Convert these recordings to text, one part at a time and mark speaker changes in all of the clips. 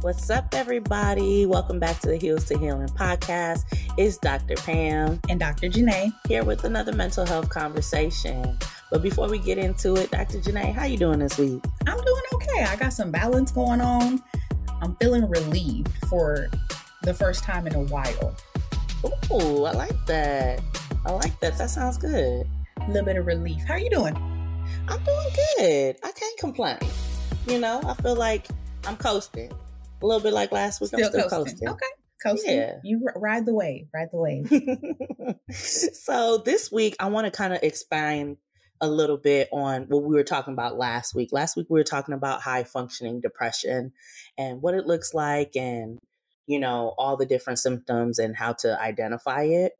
Speaker 1: What's up, everybody? Welcome back to the Hues to Healing podcast. It's Dr. Pam
Speaker 2: and Dr. Janai
Speaker 1: here with another mental health conversation. But before we get into it, Dr. Janai, how you doing this week?
Speaker 2: I'm doing okay. I got some balance going on. I'm feeling relieved for the first time in a while.
Speaker 1: Ooh, I like that. I like that. That sounds good.
Speaker 2: A little bit of relief. How are you doing?
Speaker 1: I'm doing good. I can't complain. You know, I feel like I'm coasting. A little bit like last week.
Speaker 2: Still,
Speaker 1: I'm still
Speaker 2: coasting.
Speaker 1: coasting.
Speaker 2: Okay. Coasting. Yeah. You ride the wave. Ride the wave.
Speaker 1: so this week I want to kind of expand a little bit on what we were talking about last week. Last week we were talking about high functioning depression and what it looks like and you know all the different symptoms and how to identify it.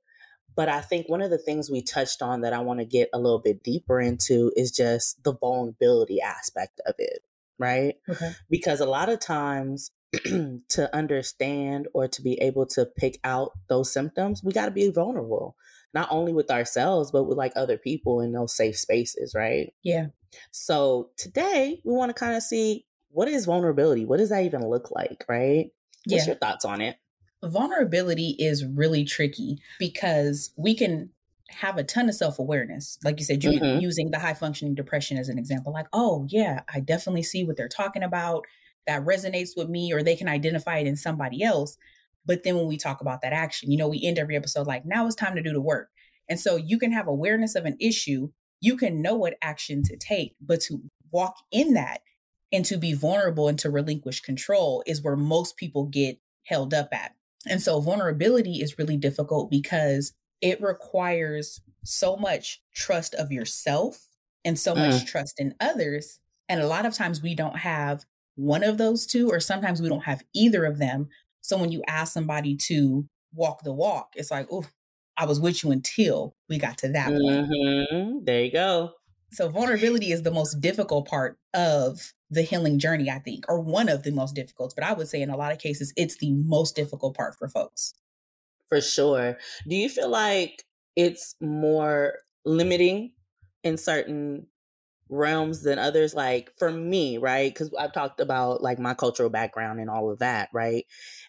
Speaker 1: But I think one of the things we touched on that I want to get a little bit deeper into is just the vulnerability aspect of it, right? Okay. Because a lot of times to understand or to be able to pick out those symptoms, we got to be vulnerable, not only with ourselves, but with like other people in those safe spaces, right?
Speaker 2: Yeah.
Speaker 1: So today we want to kind of see what is vulnerability? What does that even look like, right? What's yeah. your thoughts on it?
Speaker 2: Vulnerability is really tricky because we can have a ton of self awareness. Like you said, you're mm-hmm. using the high functioning depression as an example. Like, oh, yeah, I definitely see what they're talking about that resonates with me or they can identify it in somebody else. But then when we talk about that action, you know, we end every episode like, now it's time to do the work. And so you can have awareness of an issue, you can know what action to take, but to walk in that and to be vulnerable and to relinquish control is where most people get held up at. And so vulnerability is really difficult because it requires so much trust of yourself and so much mm. trust in others. And a lot of times we don't have one of those two, or sometimes we don't have either of them. So when you ask somebody to walk the walk, it's like, oh, I was with you until we got to that
Speaker 1: mm-hmm. point. There you go.
Speaker 2: So vulnerability is the most difficult part of the healing journey, I think, or one of the most difficult. But I would say in a lot of cases, it's the most difficult part for folks.
Speaker 1: For sure. Do you feel like it's more limiting in certain realms than others? Like for me right because i've talked about like my cultural background and all of that right?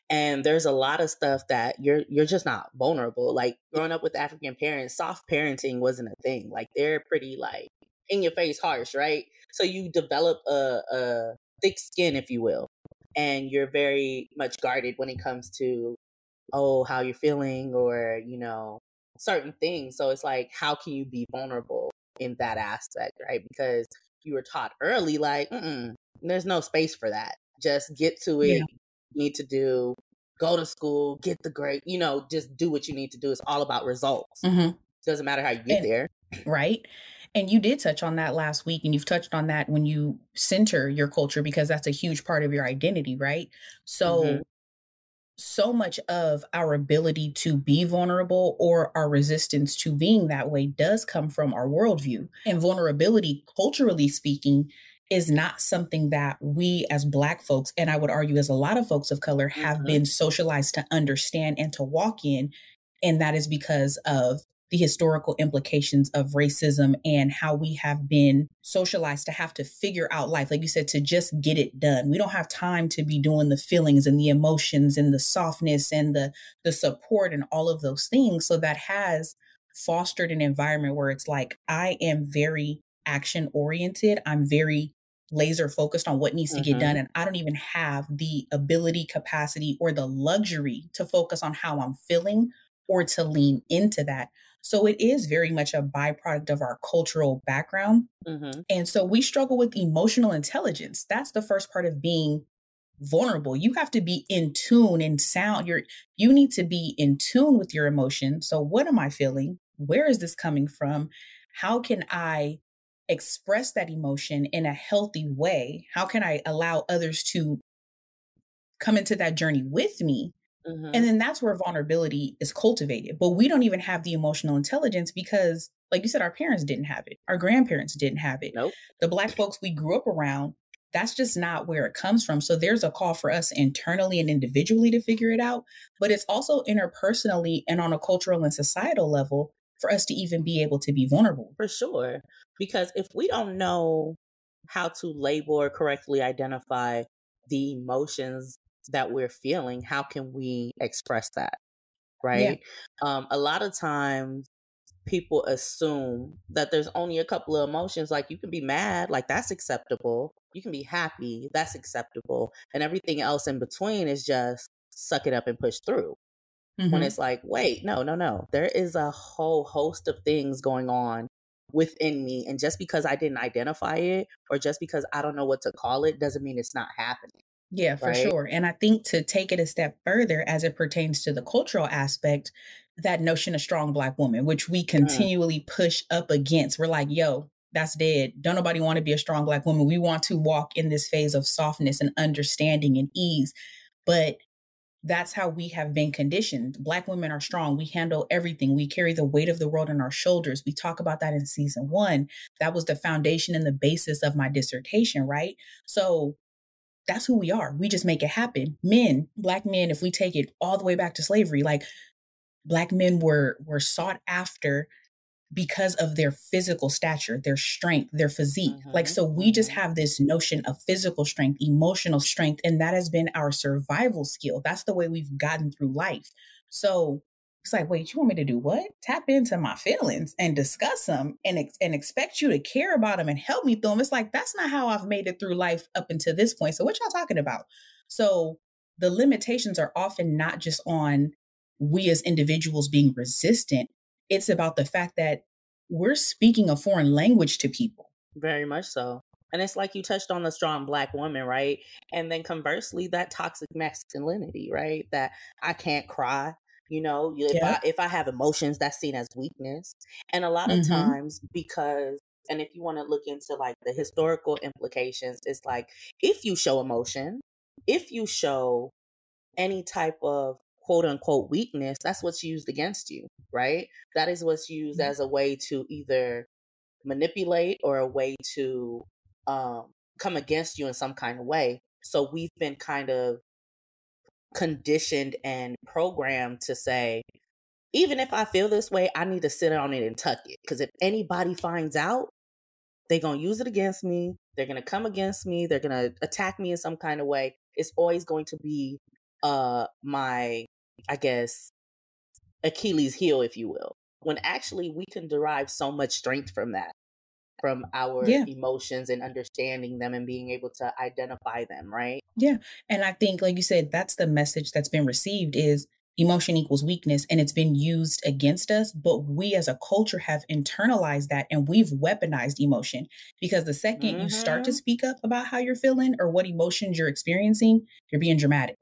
Speaker 1: And there's a lot of stuff that you're you're just not vulnerable. Like growing up with african parents soft parenting wasn't a thing. Like they're pretty like in your face harsh right? So you develop a, a thick skin if you will and you're very much guarded when it comes to oh how you're feeling or you know certain things so it's like how can you be vulnerable in that aspect, right? Because you were taught early, like, there's no space for that. Just get to it. Yeah. You need to do, go to school, get the grade, you know, just do what you need to do. It's all about results. Mm-hmm. Doesn't matter how you get
Speaker 2: and,
Speaker 1: there.
Speaker 2: Right. And you did touch on that last week, and you've touched on that when you center your culture because that's a huge part of your identity, right? So, mm-hmm so much of our ability to be vulnerable or our resistance to being that way does come from our worldview. And vulnerability, culturally speaking, is not something that we as Black folks, and I would argue as a lot of folks of color, have mm-hmm. been socialized to understand and to walk in. And that is because of the historical implications of racism and how we have been socialized to have to figure out life. Like you said, to just get it done. We don't have time to be doing the feelings and the emotions and the softness and the, the support and all of those things. So that has fostered an environment where it's like, I am very action oriented. I'm very laser focused on what needs to mm-hmm. get done. And I don't even have the ability, capacity, or the luxury to focus on how I'm feeling or to lean into that. So it is very much a byproduct of our cultural background. Mm-hmm. And so we struggle with emotional intelligence. That's the first part of being vulnerable. You have to be in tune and sound. You're you need to be in tune with your emotion. So what am I feeling? Where is this coming from? How can I express that emotion in a healthy way? How can I allow others to come into that journey with me Mm-hmm. And then that's where vulnerability is cultivated. But we don't even have the emotional intelligence because, like you said, our parents didn't have it. Our grandparents didn't have it.
Speaker 1: Nope.
Speaker 2: The Black folks we grew up around, that's just not where it comes from. So there's a call for us internally and individually to figure it out. But it's also interpersonally and on a cultural and societal level for us to even be able to be vulnerable.
Speaker 1: For sure. Because if we don't know how to label or correctly identify the emotions that we're feeling, how can we express that? Right. Yeah. Um, a lot of times people assume that there's only a couple of emotions. Like you can be mad, like that's acceptable. You can be happy, that's acceptable. And everything else in between is just suck it up and push through. Mm-hmm. When it's like, wait, no, no, no. There is a whole host of things going on within me. And just because I didn't identify it or just because I don't know what to call it doesn't mean it's not happening.
Speaker 2: Yeah, for right? sure. And I think to take it a step further as it pertains to the cultural aspect, that notion of strong black woman, which we mm. continually mm. push up against. We're like, yo, that's dead. Don't nobody want to be a strong black woman. We want to walk in this phase of softness and understanding and ease. But that's how we have been conditioned. Black women are strong. We handle everything. We carry the weight of the world on our shoulders. We talk about that in season one. That was the foundation and the basis of my dissertation, right? So that's who we are. We just make it happen. Men, black men, if we take it all the way back to slavery, like black men were were sought after because of their physical stature, their strength, their physique. Mm-hmm. Like, so we just mm-hmm. have this notion of physical strength, emotional strength, and that has been our survival skill. That's the way we've gotten through life. So it's like, wait, you want me to do what? Tap into my feelings and discuss them and, ex- and expect you to care about them and help me through them. It's like, that's not how I've made it through life up until this point. So what y'all talking about? So the limitations are often not just on we as individuals being resistant, it's about the fact that we're speaking a foreign language to people.
Speaker 1: Very much so. And it's like you touched on the strong black woman, right? And then conversely, that toxic masculinity, right? That I can't cry. You know, if yeah. I if I have emotions, that's seen as weakness. And a lot of mm-hmm. times because and if you want to look into like the historical implications, it's like if you show emotion, if you show any type of quote unquote weakness, that's what's used against you, right? That is what's used mm-hmm. as a way to either manipulate or a way to um, come against you in some kind of way. So we've been kind of conditioned and programmed to say, even if I feel this way, I need to sit on it and tuck it. Because if anybody finds out, they're going to use it against me. They're going to come against me. They're going to attack me in some kind of way. It's always going to be uh my I guess, Achilles heel, if you will, when actually we can derive so much strength from that, from our yeah. emotions and understanding them and being able to identify them, right?
Speaker 2: Yeah. And I think, like you said, that's the message that's been received is emotion equals weakness and it's been used against us but we as a culture have internalized that and we've weaponized emotion because the 2nd mm-hmm. you start to mm-hmm. speak up about how you're feeling or what emotions you're experiencing you're being dramatic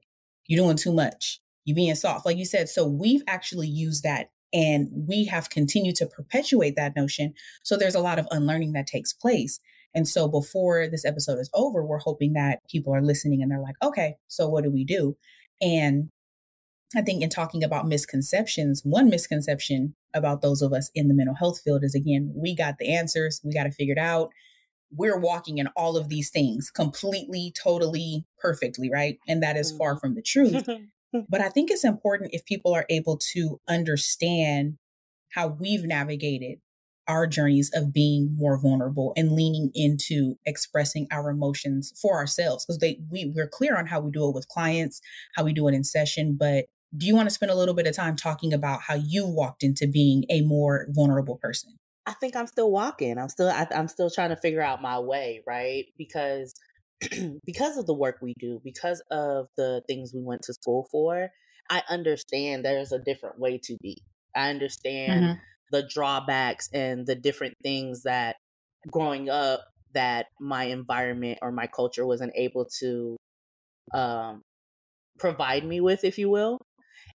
Speaker 2: you're doing too much you're being soft, like you said. So we've actually used that and we have continued to perpetuate that notion. So there's a lot of unlearning that takes place. And so before this episode is over, we're hoping that people are listening and they're like, okay, so what do we do? And I think in talking about misconceptions, one misconception about those of us in the mental health field is again, we got the answers, we got it figured out. We're walking in all of these things completely, totally, perfectly, right? And that is far mm-hmm. from the truth. Mm-hmm. But I think it's important if people are able to understand how we've navigated our journeys of being more vulnerable and leaning into expressing our emotions for ourselves because they we, we're clear on how we do it with clients how we do it in session but do you want to spend a little bit of time talking about how you walked into being a more vulnerable person?
Speaker 1: I think i'm still walking i'm still I, i'm still trying to figure out my way right? Because because of the work we do, because of the things we went to school for, I understand there's a different way to be. I understand mm-hmm. the drawbacks and the different things that growing up that my environment or my culture wasn't able to um, provide me with, if you will.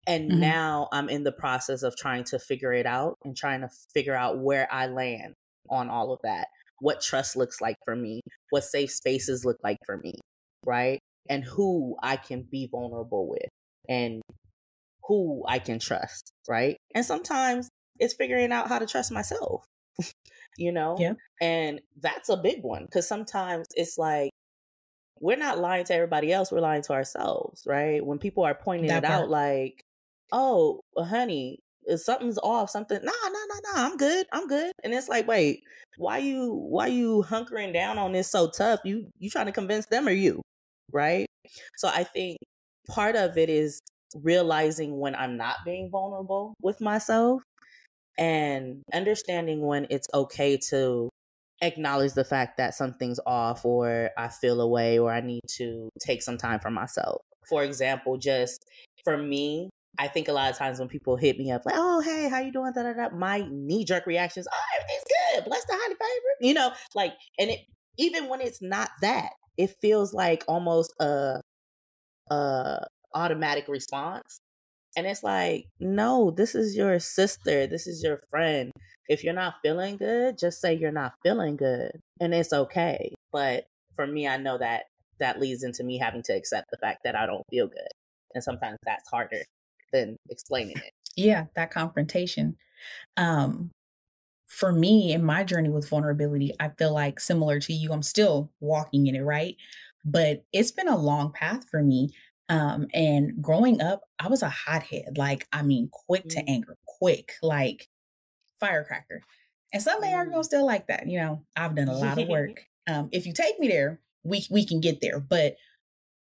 Speaker 1: And mm-hmm. now I'm in the process of trying to figure it out and trying to figure out where I land on all of that what trust looks like for me, what safe spaces look like for me, right? And who I can be vulnerable with and who I can trust, right? And sometimes it's figuring out how to trust myself, you know?
Speaker 2: Yeah.
Speaker 1: And that's a big one because sometimes it's like, we're not lying to everybody else, we're lying to ourselves, right? When people are pointing that it part. out, like, oh, honey, something's off, something, nah, nah, nah, nah, I'm good, I'm good. And it's like, wait, why you why you hunkering down on this so tough? You you trying to convince them or you? right? So I think part of it is realizing when I'm not being vulnerable with myself and understanding when it's okay to acknowledge the fact that something's off or I feel away or I need to take some time for myself. For example, just for me, I think a lot of times when people hit me up like, "Oh, hey, how you doing?" Da, da, da, my knee jerk reactions, "Oh, everything's good. Bless the highly favorite." You know, like, and it even when it's not that, it feels like almost a a automatic response. And it's like, no, this is your sister. This is your friend. If you're not feeling good, just say you're not feeling good and it's okay. But for me, I know that that leads into me having to accept the fact that I don't feel good. And sometimes that's harder than explaining it.
Speaker 2: Yeah, that confrontation. Um, for me in my journey with vulnerability, I feel like similar to you, I'm still walking in it, right? But it's been a long path for me. Um, and growing up, I was a hothead. Like, I mean, quick to mm. anger, quick, like firecracker. And some may argue I'm mm. still like that. You know, I've done a lot of work. Um, if you take me there, we we can get there. But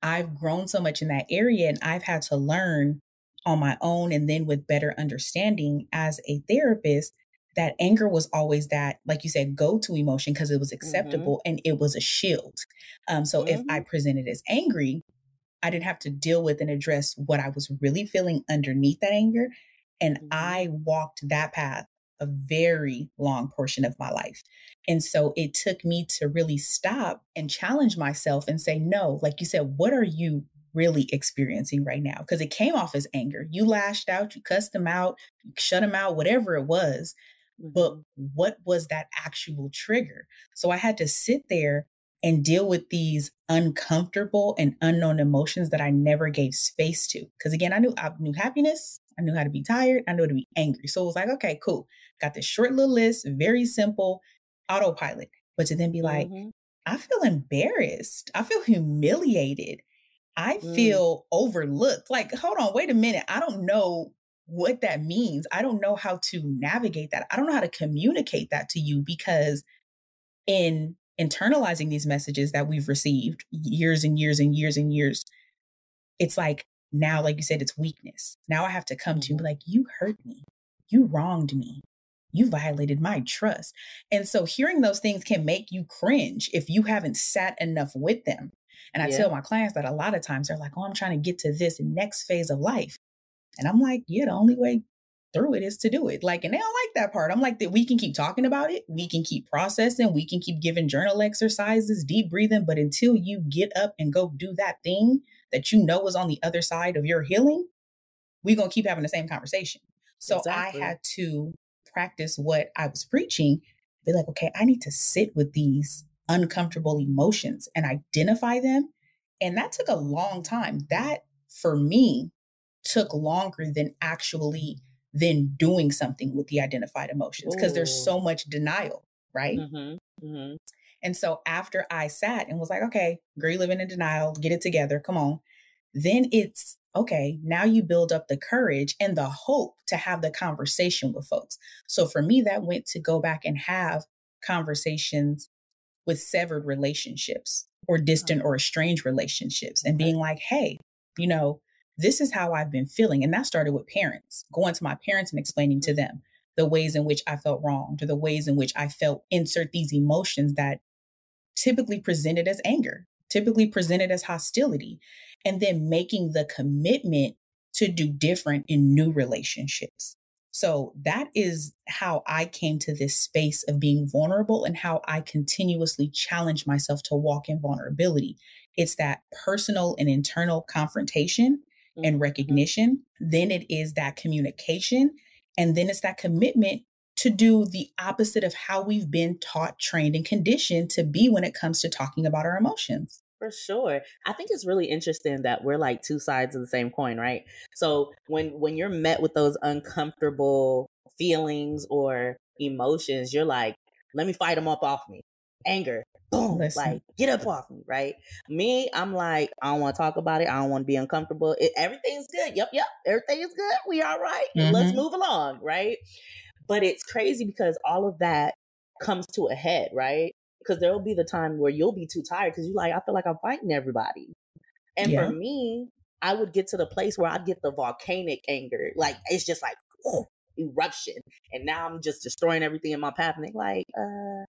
Speaker 2: I've grown so much in that area, and I've had to learn on my own, and then with better understanding as a therapist, that anger was always that, like you said, go to emotion because it was mm-hmm. acceptable mm-hmm. and it was a shield. Um, so mm-hmm. if I mm-hmm. presented as angry, I didn't have to deal with and address what I was really feeling underneath that anger. And mm-hmm. I walked that path a very long portion of my life. And so it took me to really stop and challenge myself and say, no, like you said, what are you really experiencing right now? Because it came off as anger. You lashed out, you cussed them out, you shut them out, whatever it was. But mm-hmm. what was that actual trigger? So I had to sit there and deal with these uncomfortable and unknown emotions that I never gave space to. Because again, I knew I knew happiness, I knew how to be tired, I knew how to be angry. So it was like, okay, cool. Got this short little list, very simple, autopilot. But to then be like, mm-hmm. I feel embarrassed. I feel humiliated. I mm. feel overlooked. Like, hold on, wait a minute. I don't know what that means. I don't know how to navigate that. I don't know how to communicate that to you because in internalizing these messages that we've received years and years and years and years, it's like now, like you said, it's weakness. Now I have to come to you and be like, you hurt me. You wronged me. You violated my trust. And so hearing those things can make you cringe if you haven't sat enough with them. And I yeah. tell my clients that a lot of times they're like, oh, I'm trying to get to this next phase of life. And I'm like, yeah, the only way through it is to do it. Like, and they don't like that part. I'm like, that we can keep talking about it. We can keep processing. We can keep giving journal exercises, deep breathing. But until you get up and go do that thing that you know is on the other side of your healing, we're going to keep having the same conversation. So exactly. I had to practice what I was preaching, be like, okay, I need to sit with these uncomfortable emotions and identify them. And that took a long time. That for me took longer than actually then doing something with the identified emotions because there's so much denial, right? Mm-hmm, mm-hmm. And so after I sat and was like, okay, girl, you living in denial, get it together, come on. Then it's okay, now you build up the courage and the hope to have the conversation with folks. So for me, that went to go back and have conversations with severed relationships or distant or estranged relationships and being like, hey, you know, this is how I've been feeling. And that started with parents, going to my parents and explaining to mm-hmm. them the ways in which I felt wronged or the ways in which I felt insert these emotions that typically presented as anger, typically presented as hostility, and then making the commitment to do different in new relationships. So that is how I came to this space of being vulnerable and how I continuously challenge myself to walk in vulnerability. It's that personal and internal confrontation and mm-hmm. recognition. Then it is that communication. And then it's that commitment to do the opposite of how we've been taught, trained, and conditioned to be when it comes to talking about our emotions.
Speaker 1: For sure. I think it's really interesting that we're like two sides of the same coin, right? So when when you're met with those uncomfortable feelings or emotions, you're like, let me fight them up off me. Anger, boom, Listen. like get up off me, right? Me, I'm like, I don't want to talk about it. I don't want to be uncomfortable. It, everything's good. Yep, yep. Everything is good. We all right. mm-hmm. Let's move along, right? But it's crazy because all of that comes to a head, right? Because there will be the time where you'll be too tired because you're like, I feel like I'm fighting everybody. And yeah. for me, I would get to the place where I'd get the volcanic anger. Like it's just like whoa, eruption. And now I'm just destroying everything in my path. And they're like, uh,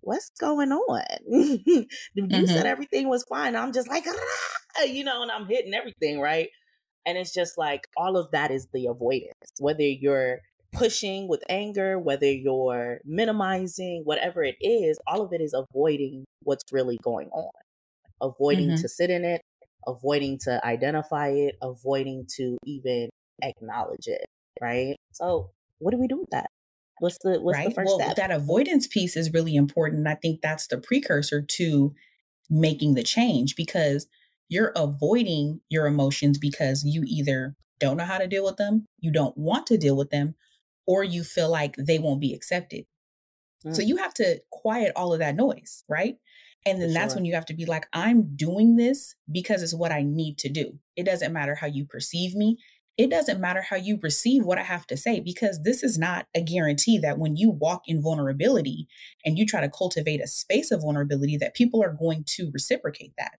Speaker 1: what's going on? you mm-hmm. said everything was fine. I'm just like, ah, you know, and I'm hitting everything, right? And it's just like all of that is the avoidance. Whether you're pushing with anger, whether you're minimizing, whatever it is, all of it is avoiding what's really going on, avoiding mm-hmm. to sit in it, avoiding to identify it, avoiding to even acknowledge it, right? So, what do we do with that? What's the what's right? the first
Speaker 2: well,
Speaker 1: step?
Speaker 2: That avoidance piece is really important. I think that's the precursor to making the change because you're avoiding your emotions because you either don't know how to deal with them, you don't want to deal with them, or you feel like they won't be accepted. Mm. So you have to quiet all of that noise, right? And then For that's sure. when you have to be like, I'm doing this because it's what I need to do. It doesn't matter how you perceive me. It doesn't matter how you receive what I have to say, because this is not a guarantee that when you walk in vulnerability and you try to cultivate a space of vulnerability, that people are going to reciprocate that.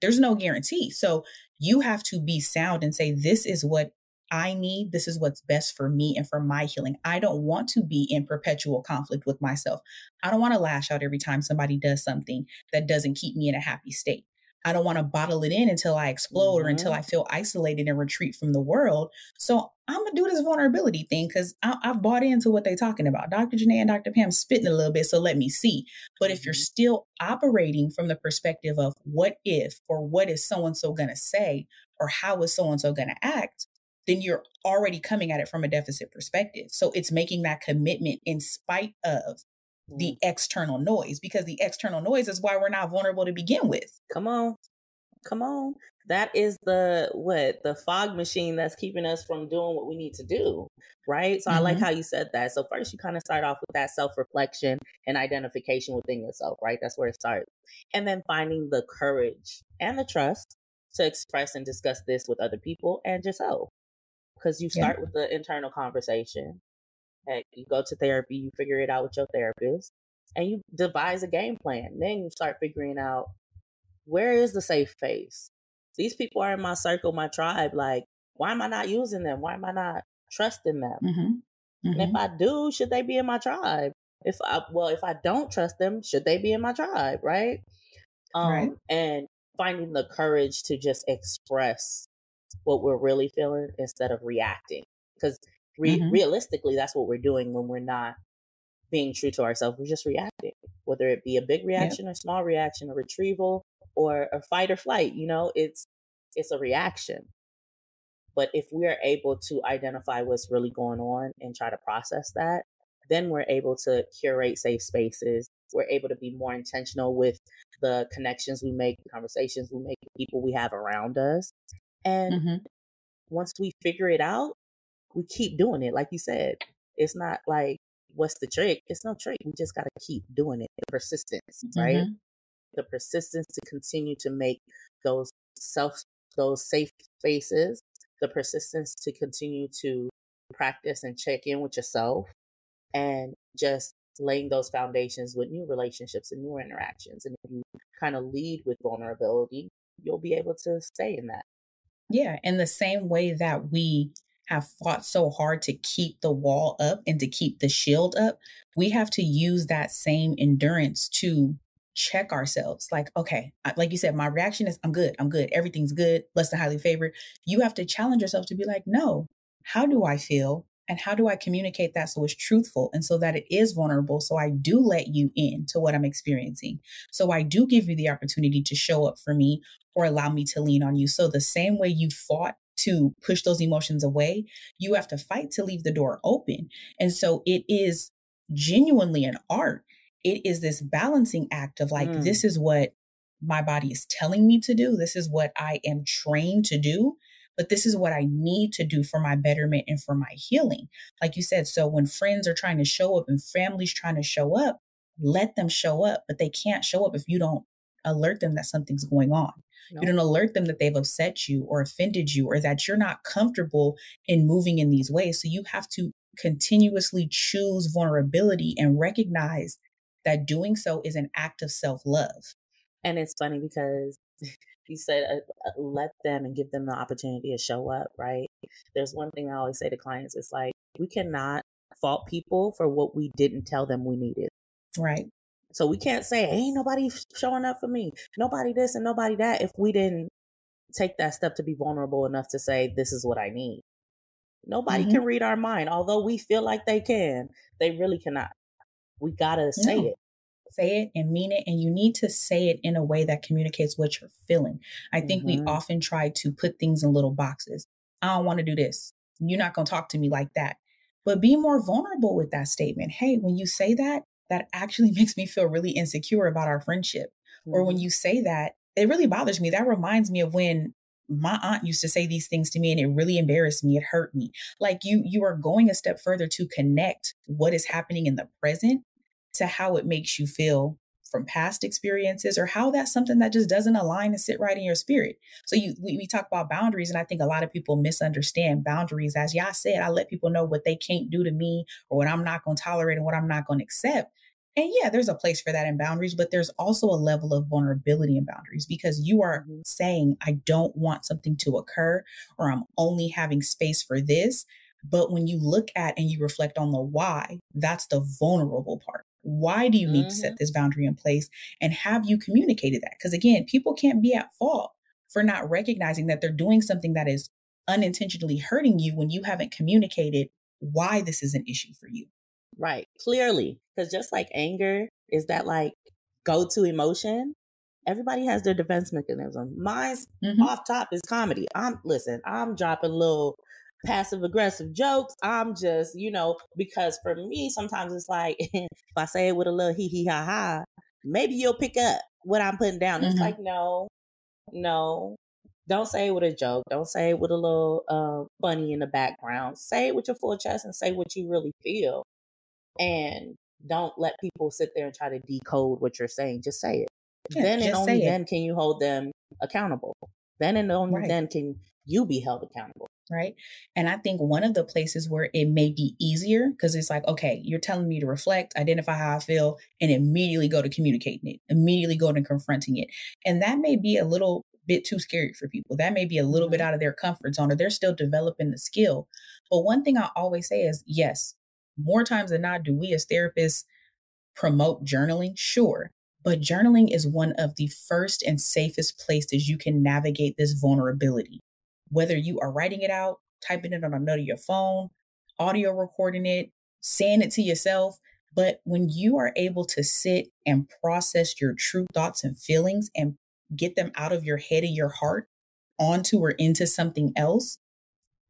Speaker 2: There's no guarantee. So you have to be sound and say, This is what I need, this is what's best for me and for my healing. I don't want to be in perpetual conflict with myself. I don't want to lash out every time somebody does something that doesn't keep me in a happy state. I don't want to bottle it in until I explode mm-hmm. or until mm-hmm. I feel isolated and retreat from the world. So I'm gonna do this vulnerability thing because I've bought into what they're talking about. Dr. Janai and Dr. Pam spitting a little bit, so let me see. But if you're mm-hmm. still operating from the perspective of what if or what is so and so gonna say or how is so and so gonna act, then you're already coming at it from a deficit perspective. So it's making that commitment in spite of the mm. external noise because the external noise is why we're not vulnerable to begin with.
Speaker 1: Come on. Come on. That is the what the fog machine that's keeping us from doing what we need to do. Right. So mm-hmm. I like mm-hmm. how you said that. So first you kind of start off with that self-reflection and identification within yourself, right? That's where it starts. And then finding the courage and the trust to express and discuss this with other people and yourself because you start yeah. with the internal conversation. You go to therapy, you figure it out with your therapist, and you devise a game plan. Then you start figuring out where is the safe space. These people are in my circle, my tribe. Like, why am I not using them? Why am I not trusting them? Mm-hmm. Mm-hmm. And if mm-hmm. I do, should they be in my tribe? If I well, if I don't trust them, should they be in my tribe? Right. Um, right. And finding the courage to just express what we're really feeling instead of reacting. Because re- mm-hmm. realistically, that's what we're doing when we're not being true to ourselves. We're just reacting, whether it be a big reaction yep. or small reaction, a retrieval or a fight or flight. You know, it's it's a reaction. But if we are able to identify what's really going on and try to process that, then we're able to curate safe spaces. We're able to be more intentional with the connections we make, the conversations we make, people we have around us. And mm-hmm. once we figure it out, we keep doing it. Like you said, it's not like, what's the trick? It's no trick. We just got to keep doing it. The persistence, mm-hmm. right? The persistence to continue to make those self, those safe spaces, the persistence to continue to practice and check in with yourself and just laying those foundations with new relationships and new interactions. And if you kind of lead with vulnerability, you'll be able to stay in that.
Speaker 2: Yeah. In the same way that we have fought so hard to keep the wall up and to keep the shield up, we have to use that same endurance to check ourselves. Like, okay, like you said, my reaction is I'm good, I'm good, everything's good, less than highly favored. You have to challenge yourself to be like, no, how do I feel? And how do I communicate that so it's truthful and so that it is vulnerable? So I do let you in to what I'm experiencing. So I do give you the opportunity to show up for me or allow me to lean on you. So the same way you fought to push those emotions away, you have to fight to leave the door open. And so it is genuinely an art. It is this balancing act of like, mm. this is what my body is telling me to do. This is what I am trained to do but this is what I need to do for my betterment and for my healing. Like you said, so when friends are trying to show up and families trying to show up, let them show up, but they can't show up if you don't alert them that something's going on. You don't alert them that they've upset you or offended you or that you're not comfortable in moving in these ways. So you have to continuously choose vulnerability and recognize that doing so is an act of self love.
Speaker 1: And it's funny because you said uh, uh, let them and give them the opportunity to show up, right? There's one thing I always say to clients it's like, we cannot fault people for what we didn't tell them we needed.
Speaker 2: Right.
Speaker 1: So we can't say, ain't nobody showing up for me, nobody this and nobody that, if we didn't take that step to be vulnerable enough to say, this is what I need. Nobody mm-hmm. can read our mind. Although we feel like they can, they really cannot. We gotta say no. it
Speaker 2: say it and mean it and you need to say it in a way that communicates what you're feeling i think mm-hmm. we often try to put things in little boxes i don't want to do this you're not going to talk to me like that but be more vulnerable with that statement hey when you say that that actually makes me feel really insecure about our friendship mm-hmm. or when mm-hmm. you say that it really bothers me that reminds me of when my aunt used to say these things to me and it really embarrassed me it hurt me like you you are going a step further to connect what is happening in the present to how it makes you feel from past experiences or how that's something that just doesn't align and sit right in your spirit. So you we, we talk about boundaries and I think a lot of people misunderstand boundaries as y'all said, I let people know what they can't do to me or what I'm not going to tolerate and what I'm not going to accept. And yeah, there's a place for that in boundaries, but there's also a level of vulnerability in boundaries because you are mm-hmm. saying, I don't want something to occur or I'm only having space for this. But when you look at and you reflect on the why, that's the vulnerable part. Why do you need mm-hmm. to set mm-hmm. this boundary in place? And have you communicated that? Because again, people can't be at fault for not recognizing that they're doing something that is unintentionally hurting you when you haven't communicated why this is an issue for you.
Speaker 1: Right. Clearly. Because just like anger is that like go to emotion, everybody has their defense mechanism. Mine's mm-hmm. off top is comedy. I'm listen, I'm dropping little passive aggressive jokes. I'm just, you know, because for me, sometimes it's like if I say it with a little hee hee ha ha, maybe you'll pick up what I'm putting down. Mm-hmm. It's like, no, no, don't say it with a joke. Don't say it with a little uh, funny in the background. Say it with your full chest and say what you really feel. And don't let people sit there and try to decode what you're saying. Just say it. Yeah, then and only then can you hold them accountable. Then and only right. then can you be held accountable
Speaker 2: right? And I think one of the places where it may be easier because it's like, okay, you're telling me to reflect, identify how I feel, and immediately go to communicating it, immediately go to confronting it. And that may be a little bit too scary for people. That may be a little bit mm-hmm. out of their comfort zone or they're still developing the skill. But one thing I always say is yes, more times than not, do we as therapists promote journaling? Sure. But journaling is one of the first and safest places you can navigate this vulnerability whether you are writing it out, typing it on a note of your phone, audio recording it, saying it to yourself. But when you are able to sit and process your true thoughts and feelings and get them out of your head and your heart onto or into something else,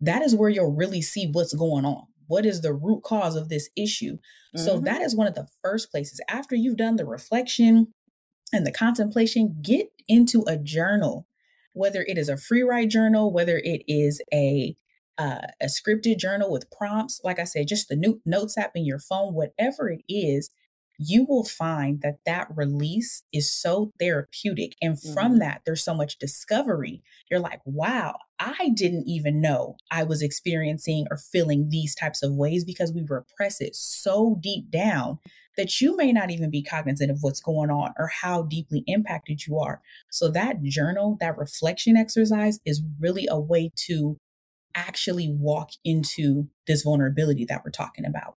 Speaker 2: that is where you'll really see what's going on. What is the root cause of this issue? Mm-hmm. So, that is one of the first places. After you've done the reflection and the contemplation, get into a journal whether it is a free write journal, whether it is a uh, a scripted journal with prompts, like I said, just the new notes app in your phone, whatever it is, you will find that that release is so therapeutic. And mm-hmm. from that, there's so much discovery. You're like, wow, I didn't even know I was experiencing or feeling these types of ways because we repress it so deep down that you may not even be cognizant of what's going on or how deeply impacted you are. So, that journal, that reflection exercise is really a way to actually walk into this vulnerability that we're talking about.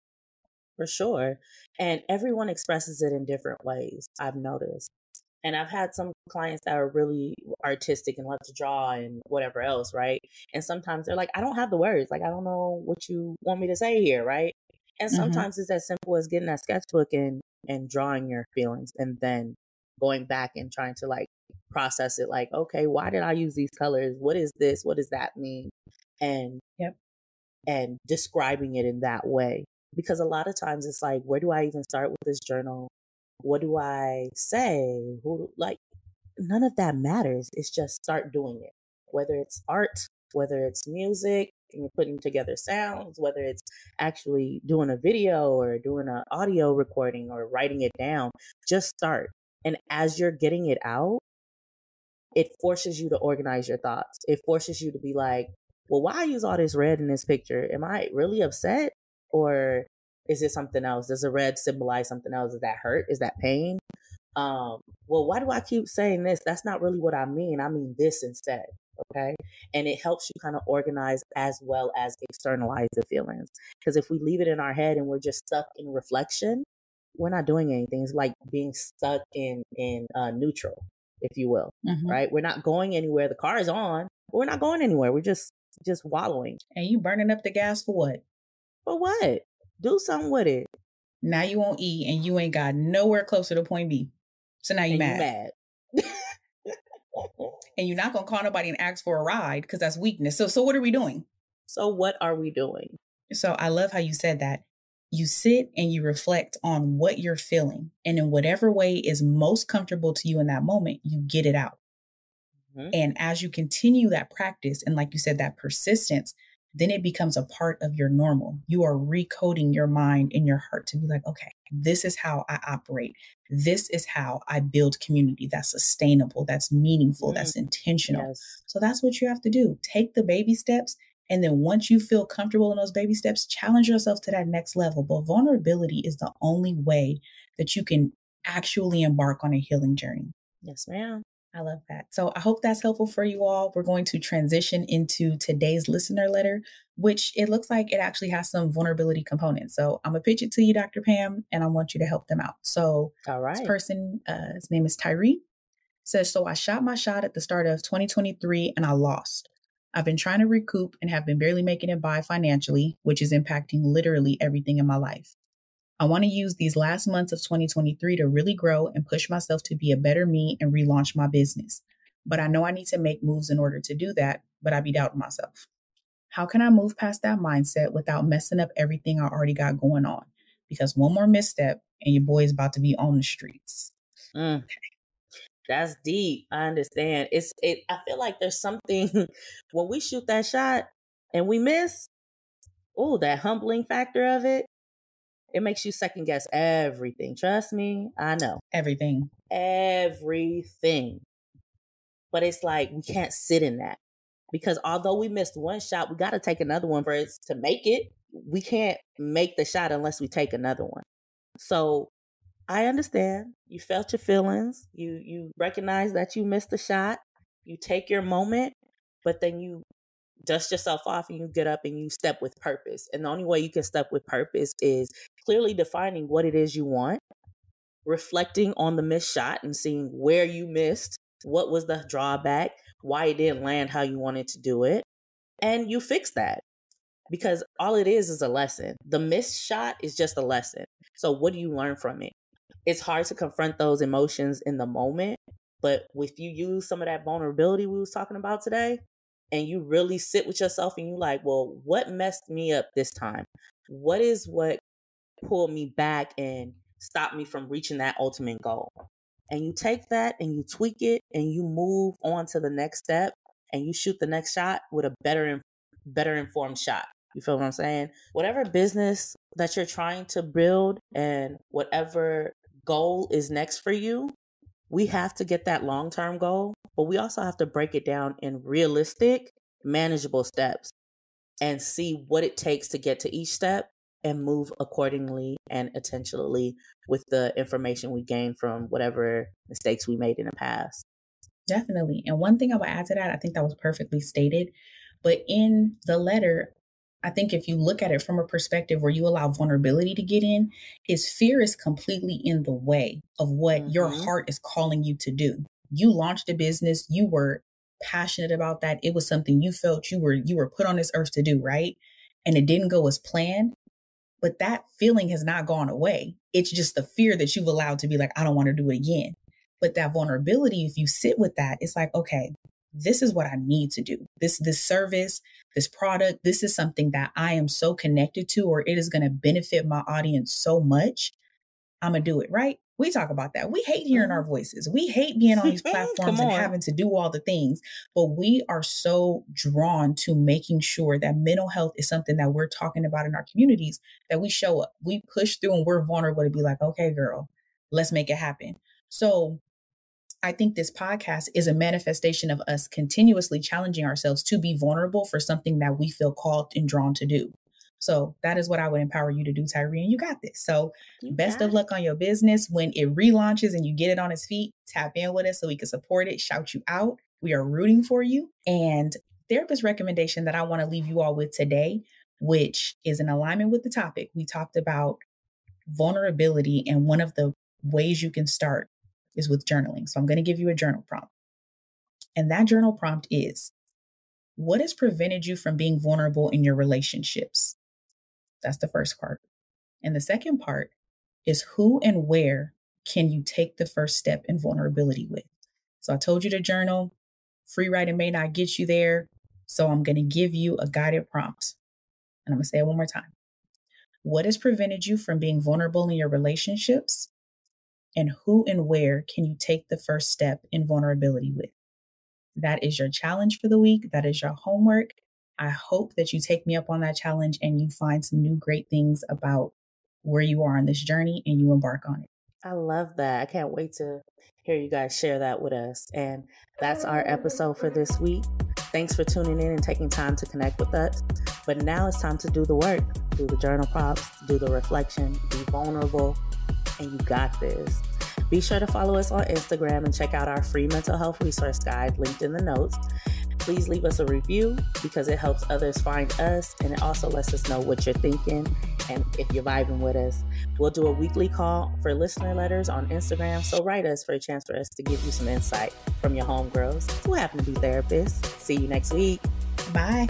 Speaker 1: For sure. And everyone expresses it in different ways, I've noticed. And I've had some clients that are really artistic and love to draw and whatever else, right? And sometimes they're like, I don't have the words. Like, I don't know what you want me to say here, right? And mm-hmm. sometimes mm-hmm. it's as simple as getting that sketchbook and and drawing your feelings and then going back and trying to like process it like, okay, why did I use these colors? What is this? What does that mean? And
Speaker 2: yep.
Speaker 1: and describing it in that way. Because a lot of times it's like, where do I even start with this journal? What do I say? Who like none of that matters. It's just start doing it. Whether it's art, whether it's music, and you're putting together sounds, whether it's actually doing a video or doing an audio recording or writing it down, just start. And as you're getting it out, it forces you to organize your thoughts. It forces you to be like, well, why use all this red in this picture? Am I really upset? Or is it something else? Does the red symbolize something else? Is that hurt? Is that pain? um, well, why do I keep saying this? That's not really what I mean. I mean this instead. Okay. And it helps you kind of organize as well as externalize the feelings. Because if we leave it in our head and we're just stuck in reflection, we're not doing anything. It's like being stuck in in uh, neutral, if you will. Mm-hmm. Right? We're not going anywhere. The car is on. we're not going anywhere. We're just just wallowing.
Speaker 2: And you burning up the gas for what?
Speaker 1: For what? Do something with it.
Speaker 2: Now you won't eat and you ain't got nowhere closer to point B. So now you mad. mad. and you're not gonna call nobody and ask for a ride because that's weakness. So so what are we doing?
Speaker 1: So what are we doing?
Speaker 2: So I love how you said that. You sit and you reflect on what you're feeling. And in whatever way is most comfortable to you in that moment, you get it out. Mm-hmm. And as you continue that practice, and like you said, that persistence, then it becomes a part of your normal. You are recoding your mind and your heart to be like, okay, this is how I operate. This is how I build community that's sustainable, that's meaningful, mm that's intentional. Yes. So that's what you have to do. Take the baby steps. And then once you feel comfortable in those baby steps, challenge yourself to that next level. But vulnerability is the only way that you can actually embark on a healing journey.
Speaker 1: Yes, ma'am.
Speaker 2: I love that. So I hope that's helpful for you all. We're going to transition into today's listener letter, which it looks like it actually has some vulnerability components. So I'm gonna pitch it to you, Dr. Pam, and I want you to help them out. So
Speaker 1: all right.
Speaker 2: this person, uh, his name is Tyree, says, So I shot my shot at the start of 2023 and I lost. I've been trying to recoup and have been barely making it by financially, which is impacting literally everything in my life. I want to use these last months of 2023 to really grow and push myself to be a better me and relaunch my business. But I know I need to make moves in order to do that, but I be doubting myself. How can I move past that mindset without messing up everything I already got going on? Because one more misstep and your boy is about to be on the streets.
Speaker 1: Mm. That's deep. I understand. It's it I feel like there's something when we shoot that shot and we miss, oh, that humbling factor of it it makes you second guess everything. Trust me, I know.
Speaker 2: Everything.
Speaker 1: Everything. But it's like we can't sit in that because although we missed one shot, we got to take another one for it to make it. We can't make the shot unless we take another one. So I understand. You felt your feelings. You you recognize that you missed the shot. You take your moment, but then you dust yourself off and you get up and you step with purpose. And the only way you can step with purpose is clearly defining what it is you want, reflecting on the missed shot and seeing where you missed, what was the drawback, why it didn't land how you wanted to do it, and you fix that. Because all it is is a lesson. The missed shot is just a lesson. So, what do you learn from it? It's hard to confront those emotions in the moment, but if you use some of that vulnerability we was talking about today, and you really sit with yourself and you like, well, what messed me up this time? What is what pulled me back and stopped me from reaching that ultimate goal? And you take that and you tweak it and you move on to the next step and you shoot the next shot with a better better informed shot. You feel what I'm saying? Whatever business that you're trying to build and whatever goal is next for you, we have to get that long term goal, but we also have to break it down in realistic, manageable steps and see what it takes to get to each step and move accordingly and intentionally with the information we gain from whatever mistakes we made in the past.
Speaker 2: Definitely. And one thing I would add to that, I think that was perfectly stated. But in the letter, I think if you look at it from a perspective where you allow vulnerability to get in, is fear is completely in the way of what mm-hmm. your heart is calling you to do. You launched a business, you were passionate about that. It was something you felt you were you were put on this earth to do, right? And it didn't go as planned. But that feeling has not gone away. It's just the fear that you've allowed to be like, I don't want to do it again. But that vulnerability, if you sit with that, it's like, okay, this is what I need to do. This this service, this product, this is something that I am so connected to or it is going to benefit my audience so much. I'm going to do it, right? We talk about that. We hate hearing our mm-hmm. voices. We hate being on these platforms and having to do all the things, but we are so drawn to making sure that mental health is something that we're talking about in our communities, that we show up. We push through and we're vulnerable to be like, okay, girl, let's make it happen. So I think this podcast is a manifestation of us continuously challenging ourselves to be vulnerable for something that we feel called and drawn to do. So that is what I would empower you to do, Tyree. And you got this. So you best of luck on your business. When it relaunches and you get it on its feet, tap in with us so we can support it, shout you out. We are rooting for you. And therapist recommendation that I want to leave you all with today, which is in alignment with the topic. We talked about vulnerability, and one of the ways you can start is with journaling. So I'm going to give you a journal prompt. And that journal prompt is what has prevented you from being vulnerable in your relationships? That's the first part. And the second part is who and where can you take the first step in vulnerability with? So I told you to journal. Free writing may not get you there. So I'm going to give you a guided prompt. And I'm going to say it one more time. What has prevented you from being vulnerable in your relationships? And who and where can you take the first step in vulnerability with? That is your challenge for the week. That is your homework. I hope that you take me up on that challenge and you find some new great things about where you are on this journey and you embark on it.
Speaker 1: I love that. I can't wait to hear you guys share that with us. And that's our episode for this week. Thanks for tuning in and taking time to connect with us. But now it's time to do the work, do the journal prompts, do the reflection, be vulnerable, and you got this. Be sure to follow us on Instagram and check out our free mental health resource guide linked in the notes. Please leave us a review because it helps others find us and it also lets us know what you're thinking and if you're vibing with us. We'll do a weekly call for listener letters on Instagram, so write us for a chance for us to give you some insight from your homegirls who happen to be therapists. See you next week.
Speaker 2: Bye.